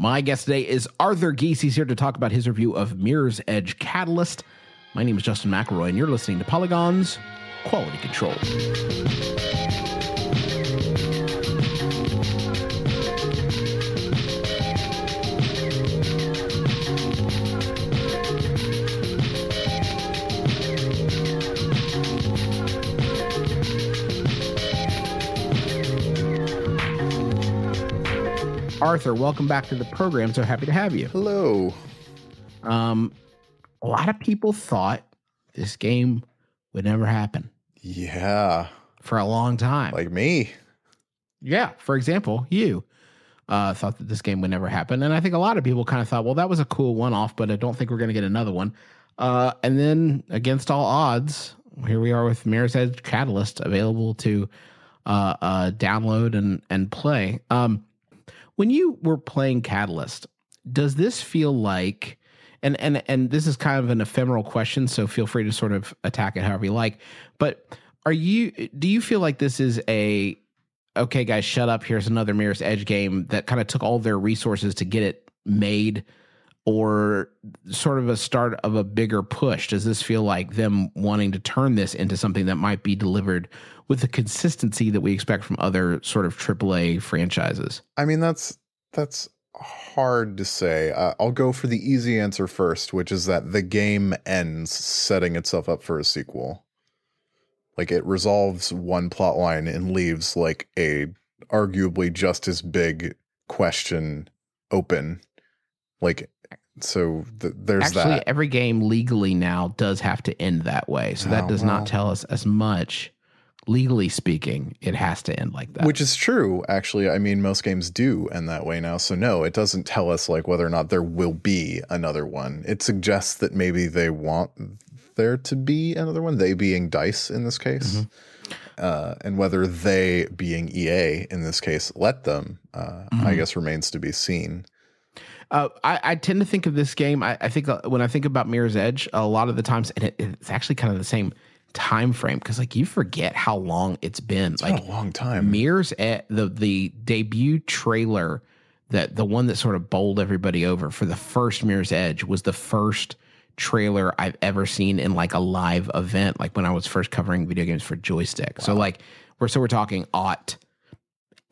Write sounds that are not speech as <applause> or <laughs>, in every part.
My guest today is Arthur Gies. He's here to talk about his review of Mirror's Edge Catalyst. My name is Justin McElroy, and you're listening to Polygon's Quality Control. Arthur, welcome back to the program. So happy to have you. Hello. Um, a lot of people thought this game would never happen Yeah. for a long time. Like me. yeah, for example, you uh, thought that this game would never happen, and I think a lot of people kind of thought, well, that was a cool one-off, but I don't think we're going to get another one. Uh, and then, against all odds, here we are with Mirror's Edge Catalyst available to uh, uh, download and and play. Um, when you were playing Catalyst, does this feel like and and and this is kind of an ephemeral question, so feel free to sort of attack it however you like. But are you do you feel like this is a okay, guys, shut up, here's another Mirror's Edge game that kind of took all their resources to get it made? Or sort of a start of a bigger push? Does this feel like them wanting to turn this into something that might be delivered with the consistency that we expect from other sort of AAA franchises? I mean, that's that's hard to say. Uh, I'll go for the easy answer first, which is that the game ends setting itself up for a sequel. Like it resolves one plot line and leaves like a arguably just as big question open. Like so th- there's Actually, that. every game legally now does have to end that way. So that Oh, does well. not tell us as much. Legally speaking, it has to end like that. Which is true, actually. I mean, most games do end that way now. So no, it doesn't tell us like whether or not there will be another one. It suggests that maybe they want there to be another one. They being Dice in this case, Mm-hmm. uh, and whether they being EA in this case let them, uh, Mm-hmm. I guess remains to be seen. Uh, I, I tend to think of this game. I, I think uh, when I think about Mirror's Edge, a lot of the times, and it, it's actually kind of the same time frame because like you forget how long it's been. It's like been a long time. Mirror's Edge, the the debut trailer that the one that sort of bowled everybody over for the first Mirror's Edge was the first trailer I've ever seen in like a live event, like when I was first covering video games for Joystick. So like we're so we're talking aught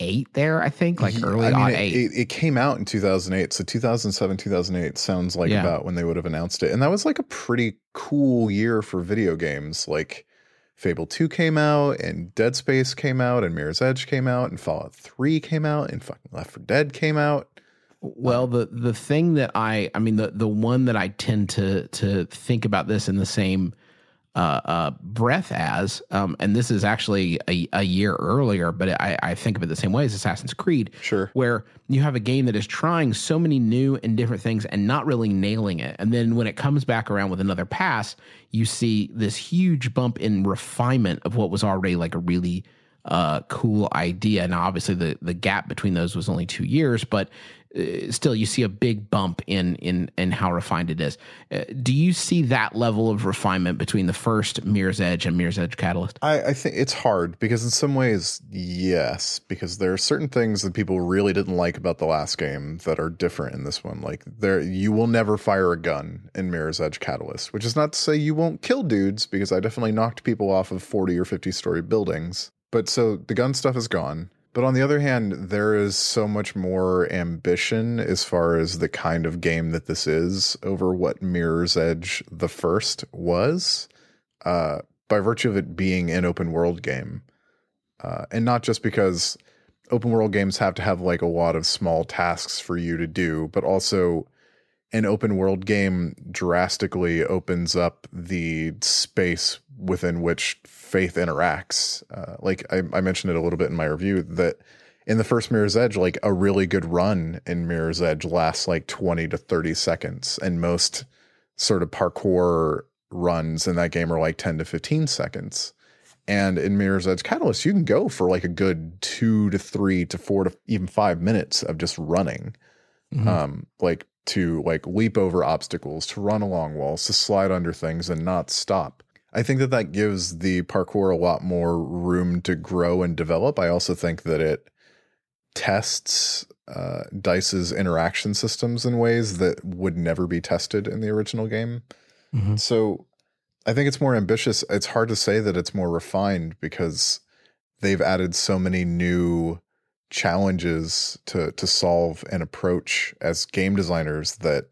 eight there, I think, like early I mean, aught it, eight. It, it came out in 2008. So 2007, 2008 sounds like Yeah. about when they would have announced it. And that was like a pretty cool year for video games. Like Fable 2 came out, and Dead Space came out, and Mirror's Edge came out, and Fallout 3 came out, and fucking Left 4 Dead came out. Well, the the thing that I I mean the the one that I tend to to think about this in the same uh, uh, breath as, um, and this is actually a, a year earlier, but I, I think of it the same way as Assassin's Creed, Sure. where you have a game that is trying so many new and different things and not really nailing it. And then when it comes back around with another pass, you see this huge bump in refinement of what was already like a really uh, cool idea. Now, obviously, the the gap between those was only two years, but uh, still, you see a big bump in in in how refined it is. Uh, do you see that level of refinement between the first Mirror's Edge and Mirror's Edge Catalyst? I, I think it's hard because in some ways, yes, because there are certain things that people really didn't like about the last game that are different in this one. Like there, you will never fire a gun in Mirror's Edge Catalyst, which is not to say you won't kill dudes because I definitely knocked people off of forty or fifty story buildings. But so the gun stuff is gone. But on the other hand, there is so much more ambition as far as the kind of game that this is over what Mirror's Edge the first was uh, by virtue of it being an open world game. Uh, and not just because open world games have to have like a lot of small tasks for you to do, but also an open world game drastically opens up the space within which faith interacts. Uh, like I, I mentioned it a little bit in my review that in the first Mirror's Edge, like a really good run in Mirror's Edge lasts like 20 to 30 seconds, and most sort of parkour runs in that game are like 10 to 15 seconds. And in Mirror's Edge Catalyst, you can go for like a good two to three to four to even five minutes of just running. Um, like to like leap over obstacles, to run along walls, to slide under things and not stop. I think that that gives the parkour a lot more room to grow and develop. I also think that it tests uh, Dice's interaction systems in ways that would never be tested in the original game. Mm-hmm. So I think it's more ambitious. It's hard to say that it's more refined because they've added so many new challenges to to solve and approach as game designers that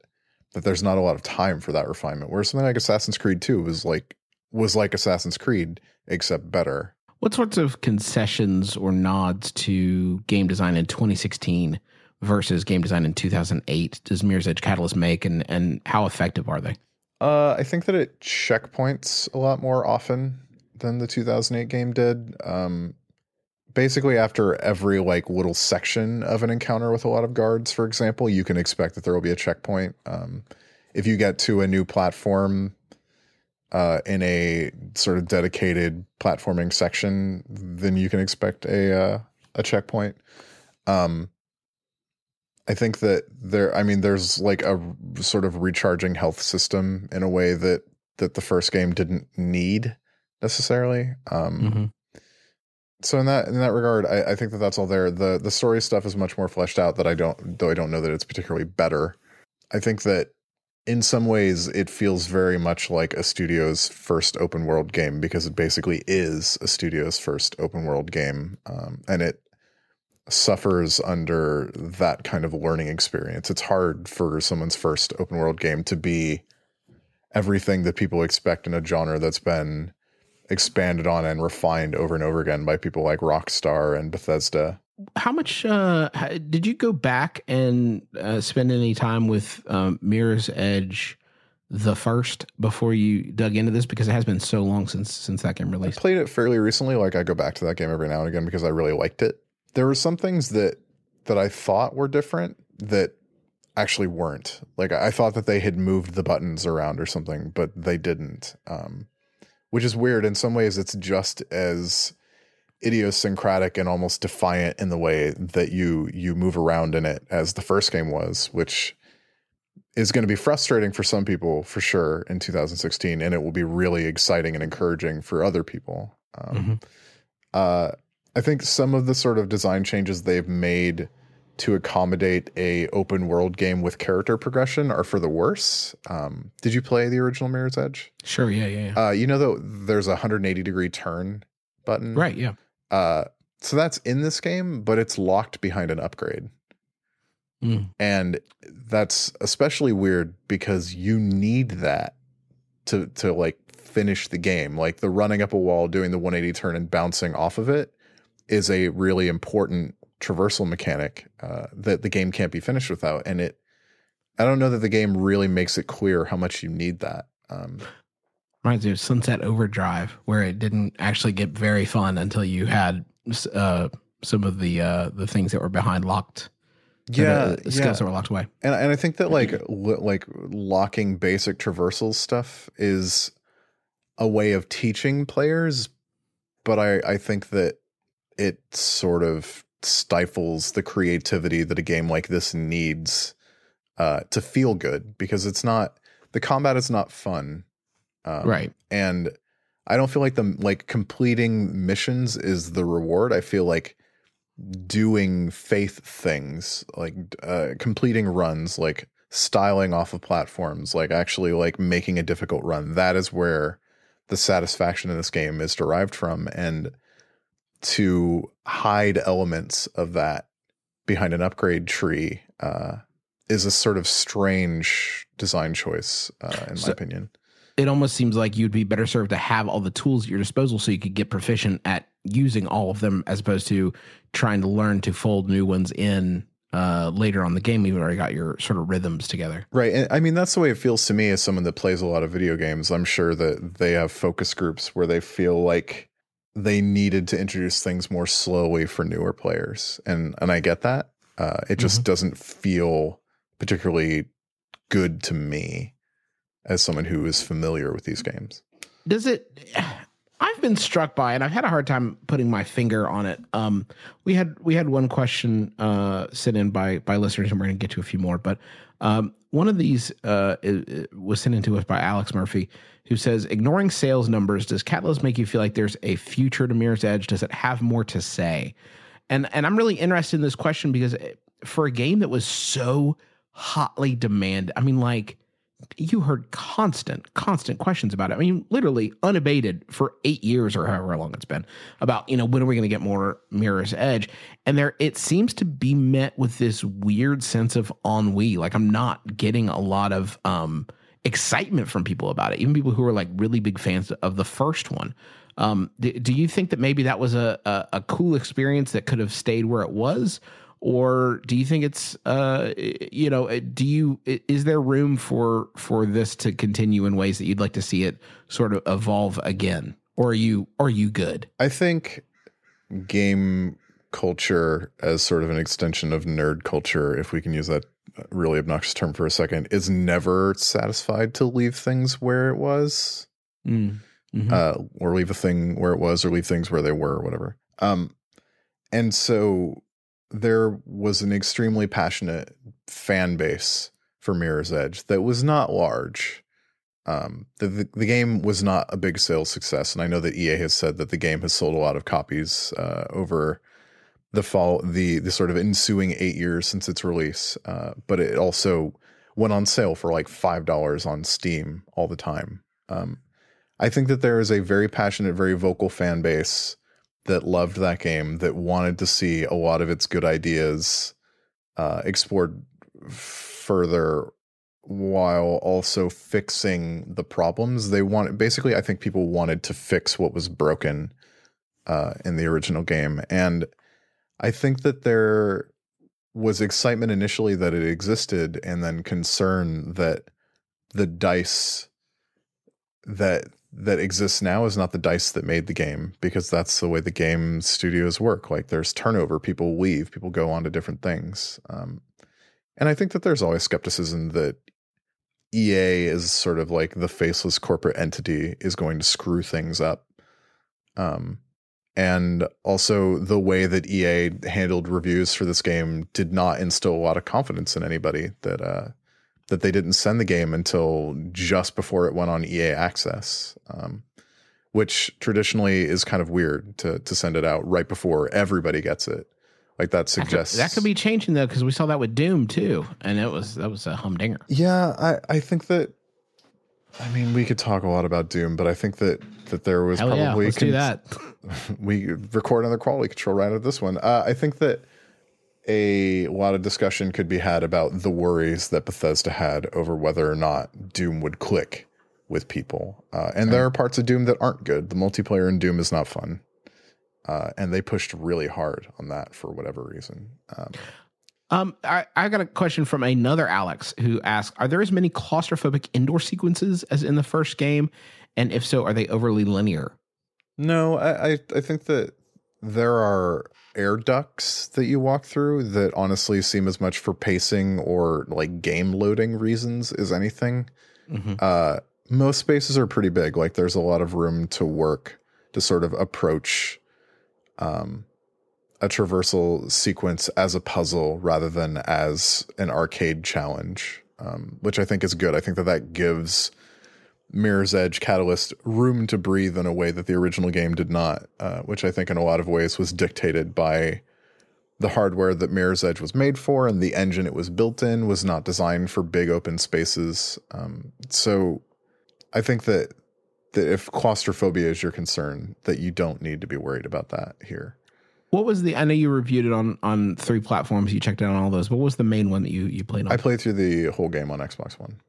that there's not a lot of time for that refinement. Whereas something like Assassin's Creed 2 was like was like Assassin's Creed except better. What sorts of concessions or nods to game design in 2016 versus game design in 2008 does Mirror's Edge Catalyst make, and and how effective are they? Uh, I think that it checkpoints a lot more often than the 2008 game did. Um, basically, after every like little section of an encounter with a lot of guards, for example, you can expect that there will be a checkpoint. Um, if you get to a new platform uh, in a sort of dedicated platforming section, then you can expect a uh, a checkpoint. Um, I think that there, I mean, there's like a sort of recharging health system in a way that that the first game didn't need necessarily. Um, Mm-hmm. So in that in that regard, I, I think that that's all there. the The story stuff is much more fleshed out. That I don't, though I don't know that it's particularly better. I think that in some ways it feels very much like a studio's first open world game because it basically is a studio's first open world game, um, and it suffers under that kind of learning experience. It's hard for someone's first open world game to be everything that people expect in a genre that's been expanded on and refined over and over again by people like Rockstar and Bethesda. How much uh, did you go back and uh, spend any time with um, Mirror's Edge, the first, before you dug into this? Because it has been so long since since that game released. I played it fairly recently. Like I go back to that game every now and again because I really liked it. There were some things that that I thought were different that actually weren't. Like I thought that they had moved the buttons around or something, but they didn't. Um, which is weird. In some ways, it's just as idiosyncratic and almost defiant in the way that you you move around in it as the first game was, which is going to be frustrating for some people for sure in 2016, and it will be really exciting and encouraging for other people. Um, Mhm. uh, I think some of the sort of design changes they've made to accommodate a open world game with character progression are for the worse. Um, did you play the original Mirror's Edge? Sure, yeah, yeah, yeah. Uh, you know though, there's a 180 degree turn button, right, yeah. Uh, so that's in this game, but it's locked behind an upgrade. Mm. And that's especially weird because you need that to to like finish the game. Like the running up a wall, doing the 180 turn and bouncing off of it is a really important traversal mechanic uh, that the game can't be finished without. And it, I don't know that the game really makes it clear how much you need that. Um, Reminds me of Sunset Overdrive, where it didn't actually get very fun until you had uh, some of the uh, the things that were behind locked. yeah, the, the skills yeah. that were locked away. And and I think that like li- like locking basic traversal stuff is a way of teaching players, but I I think that it sort of stifles the creativity that a game like this needs uh, to feel good because it's not the combat is not fun, um, right. And I don't feel like the like completing missions is the reward. I feel like doing faith things like uh, completing runs like styling off of platforms like actually like making a difficult run that is where the satisfaction in this game is derived from and to hide elements of that behind an upgrade tree uh, is a sort of strange design choice uh, in So- my opinion It almost seems like you'd be better served to have all the tools at your disposal so you could get proficient at using all of them as opposed to trying to learn to fold new ones in uh, later on the game. You've already got your sort of rhythms together. Right. And I mean, that's the way it feels to me as someone that plays a lot of video games. I'm sure that they have focus groups where they feel like they needed to introduce things more slowly for newer players. And and I get that. Uh, it just doesn't feel particularly good to me as someone who is familiar with these games. does it i've been struck by and i've had a hard time putting my finger on it um we had we had one question uh sent in by by listeners and we're going to get to a few more but um one of these uh i- i- was sent in to us by alex murphy who says ignoring sales numbers does catalyst make you feel like there's a future to mirror's edge does it have more to say and and i'm really interested in this question because for a game that was so hotly demanded. I mean, like you heard constant, constant questions about it. I mean, literally unabated for eight years or however long it's been about, you know, when are we going to get more Mirror's Edge? And there, it seems to be met with this weird sense of ennui. Like I'm not getting a lot of um, excitement from people about it, even people who are like really big fans of the first one. Um, do, do you think that maybe that was a, a, a cool experience that could have stayed where it was? Or do you think it's uh you know uh, do you is there room for for this to continue in ways that you'd like to see it sort of evolve again or are you are you good i think game culture as sort of an extension of nerd culture if we can use that really obnoxious term for a second is never satisfied to leave things where it was mm. mm-hmm. uh, or leave a thing where it was or leave things where they were or whatever um and so there was an extremely passionate fan base for Mirror's Edge that was not large. Um, the, the, the game was not a big sales success, and I know that EA has said that the game has sold a lot of copies uh, over the fall, the the sort of ensuing eight years since its release. Uh, but it also went on sale for like five dollars on Steam all the time. Um, I think that there is a very passionate, very vocal fan base that loved that game that wanted to see a lot of its good ideas uh, explored further while also fixing the problems. They wanted basically i think people wanted to fix what was broken uh, in the original game. And i think that there was excitement initially that it existed and then concern that the dice that that exists now is not the dice that made the game because that's the way the game studios work. Like there's turnover, people leave, people go on to different things. Um, and I think that there's always skepticism that EA is sort of like the faceless corporate entity is going to screw things up. Um, and also the way that EA handled reviews for this game did not instill a lot of confidence in anybody that uh, that they didn't send the game until just before it went on EA Access, um, which traditionally is kind of weird to to send it out right before everybody gets it. Like that suggests that could, that could be changing though, because we saw that with Doom too, and it was that was a humdinger. Yeah, I I think that. I mean, we could talk a lot about Doom, but I think that that there was Hell probably yeah, let's do that. <laughs> we record another quality control right at this one. Uh, I think that a lot of discussion could be had about the worries that Bethesda had over whether or not Doom would click with people. Uh, and there are parts of Doom that aren't good. The multiplayer in Doom is not fun. Uh, and they pushed really hard on that for whatever reason. Um, um, I, I got a question from another Alex who asked Are there as many claustrophobic indoor sequences as in the first game? And if so, are they overly linear? No, I, I, I think that there are air ducts that you walk through that honestly seem as much for pacing or like game loading reasons as anything. Mm-hmm. Uh, most spaces are pretty big. Like there's a lot of room to work to sort of approach um, a traversal sequence as a puzzle rather than as an arcade challenge, um, which I think is good. I think that that gives Mirror's Edge Catalyst room to breathe in a way that the original game did not, uh, which I think in a lot of ways was dictated by the hardware that Mirror's Edge was made for and the engine it was built in was not designed for big open spaces. Um, so I think that that if claustrophobia is your concern, that you don't need to be worried about that here. What was the? I know you reviewed it on on three platforms. You checked out on all those. What was the main one that you you played on? I played through the whole game on Xbox One.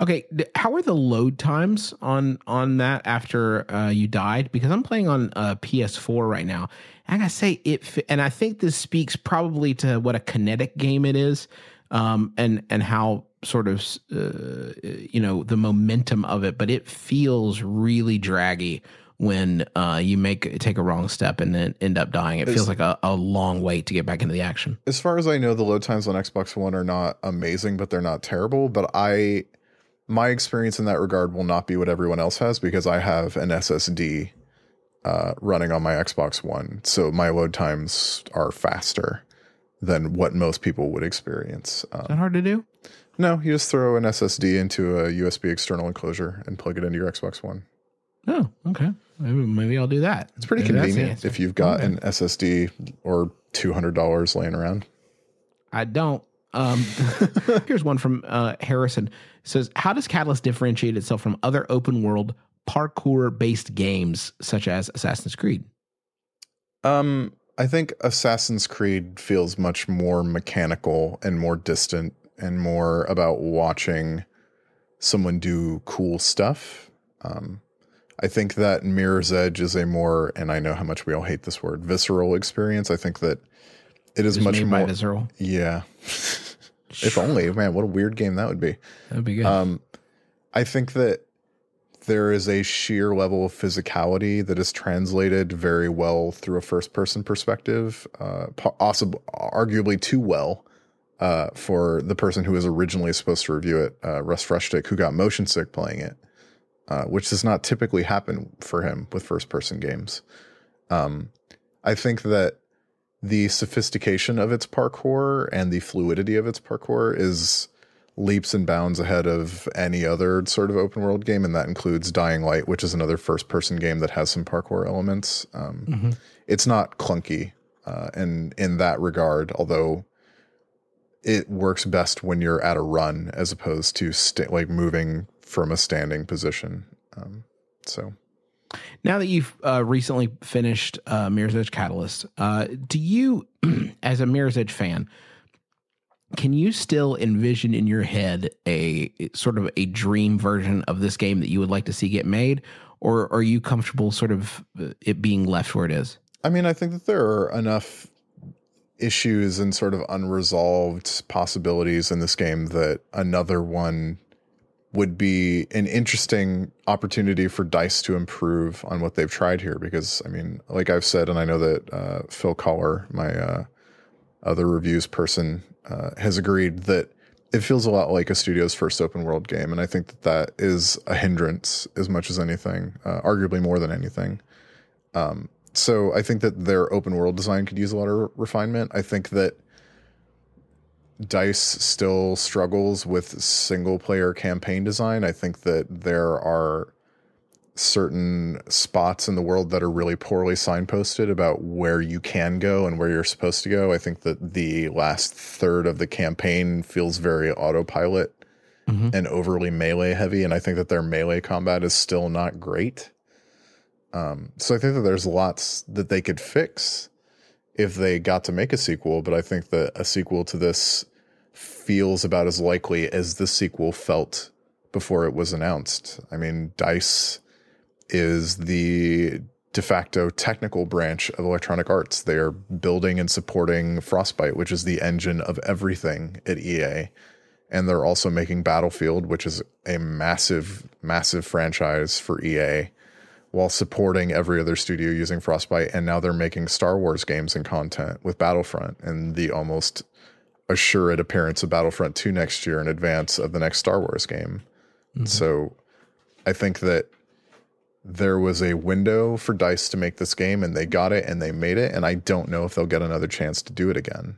Okay, how are the load times on on that after uh, you died? Because I'm playing on uh, PS4 right now. I gotta say it, and I think this speaks probably to what a kinetic game it is, um, and and how sort of uh, you know the momentum of it. But it feels really draggy when uh, you make take a wrong step and then end up dying. It feels like a, a long wait to get back into the action. As far as I know, the load times on Xbox One are not amazing, but they're not terrible. But I my experience in that regard will not be what everyone else has because I have an SSD uh, running on my Xbox One, so my load times are faster than what most people would experience. Um, Is that hard to do? No, you just throw an SSD into a USB external enclosure and plug it into your Xbox One. Oh, okay. Maybe, maybe I'll do that. It's pretty maybe convenient if you've got okay. an SSD or two hundred dollars laying around. I don't. Um, <laughs> here's one from uh, Harrison. It says, "How does Catalyst differentiate itself from other open world parkour based games such as Assassin's Creed?" Um, I think Assassin's Creed feels much more mechanical and more distant and more about watching someone do cool stuff. Um, I think that Mirror's Edge is a more, and I know how much we all hate this word, visceral experience. I think that it is much more Visceral. Yeah. <laughs> if only, man, what a weird game that would be. That'd be good. Um, I think that there is a sheer level of physicality that is translated very well through a first person perspective, uh, arguably too well uh, for the person who was originally supposed to review it, uh, Russ Frushtick, who got motion sick playing it, uh, which does not typically happen for him with first person games. Um, I think that the sophistication of its parkour and the fluidity of its parkour is leaps and bounds ahead of any other sort of open world game, and that includes Dying Light, which is another first person game that has some parkour elements. Um, Mhm. It's not clunky, uh, and in that regard, although it works best when you're at a run as opposed to sta- like moving from a standing position. Um, so Now that you've uh, recently finished uh, Mirror's Edge Catalyst, uh, do you, <clears throat> as a Mirror's Edge fan, can you still envision in your head a sort of a dream version of this game that you would like to see get made, or are you comfortable sort of uh, it being left where it is? I mean, I think that there are enough issues and sort of unresolved possibilities in this game that another one would be an interesting opportunity for Dice to improve on what they've tried here. Because, I mean, like I've said, and I know that uh, Phil Kollar, my uh, other reviews person, uh, has agreed that it feels a lot like a studio's first open world game. And I think that that is a hindrance as much as anything, uh, arguably more than anything. Um, so I think that their open world design could use a lot of refinement. I think that Dice still struggles with single player campaign design. I think that there are certain spots in the world that are really poorly signposted about where you can go and where you're supposed to go. I think that the last third of the campaign feels very autopilot Mhm. and overly melee heavy. And I think that their melee combat is still not great. Um, so I think that there's lots that they could fix if they got to make a sequel, but I think that a sequel to this feels about as likely as the sequel felt before it was announced. I mean, DICE is the de facto technical branch of Electronic Arts. They are building and supporting Frostbite, which is the engine of everything at EA. And they're also making Battlefield, which is a massive, massive franchise for EA while supporting every other studio using Frostbite. And now they're making Star Wars games and content with Battlefront and the almost assured appearance of Battlefront 2 next year in advance of the next Star Wars game. So I think that there was a window for DICE to make this game and they got it and they made it. And I don't know if they'll get another chance to do it again.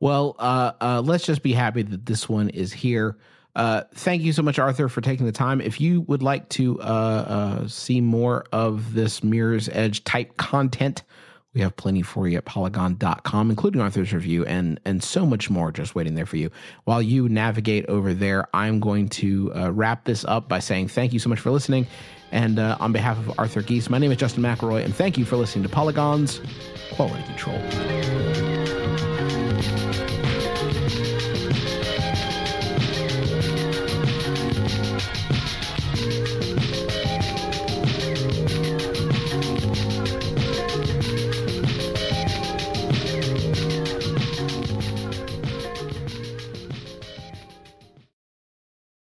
Well, uh, uh, let's just be happy that this one is here. Uh, thank you so much, Arthur, for taking the time. If you would like to uh, uh, see more of this Mirror's Edge type content, we have plenty for you at polygon.com, including Arthur's review and and so much more just waiting there for you. While you navigate over there, I'm going to uh, wrap this up by saying thank you so much for listening. And uh, on behalf of Arthur Gies, my name is Justin McElroy, and thank you for listening to Polygon's Quality Control.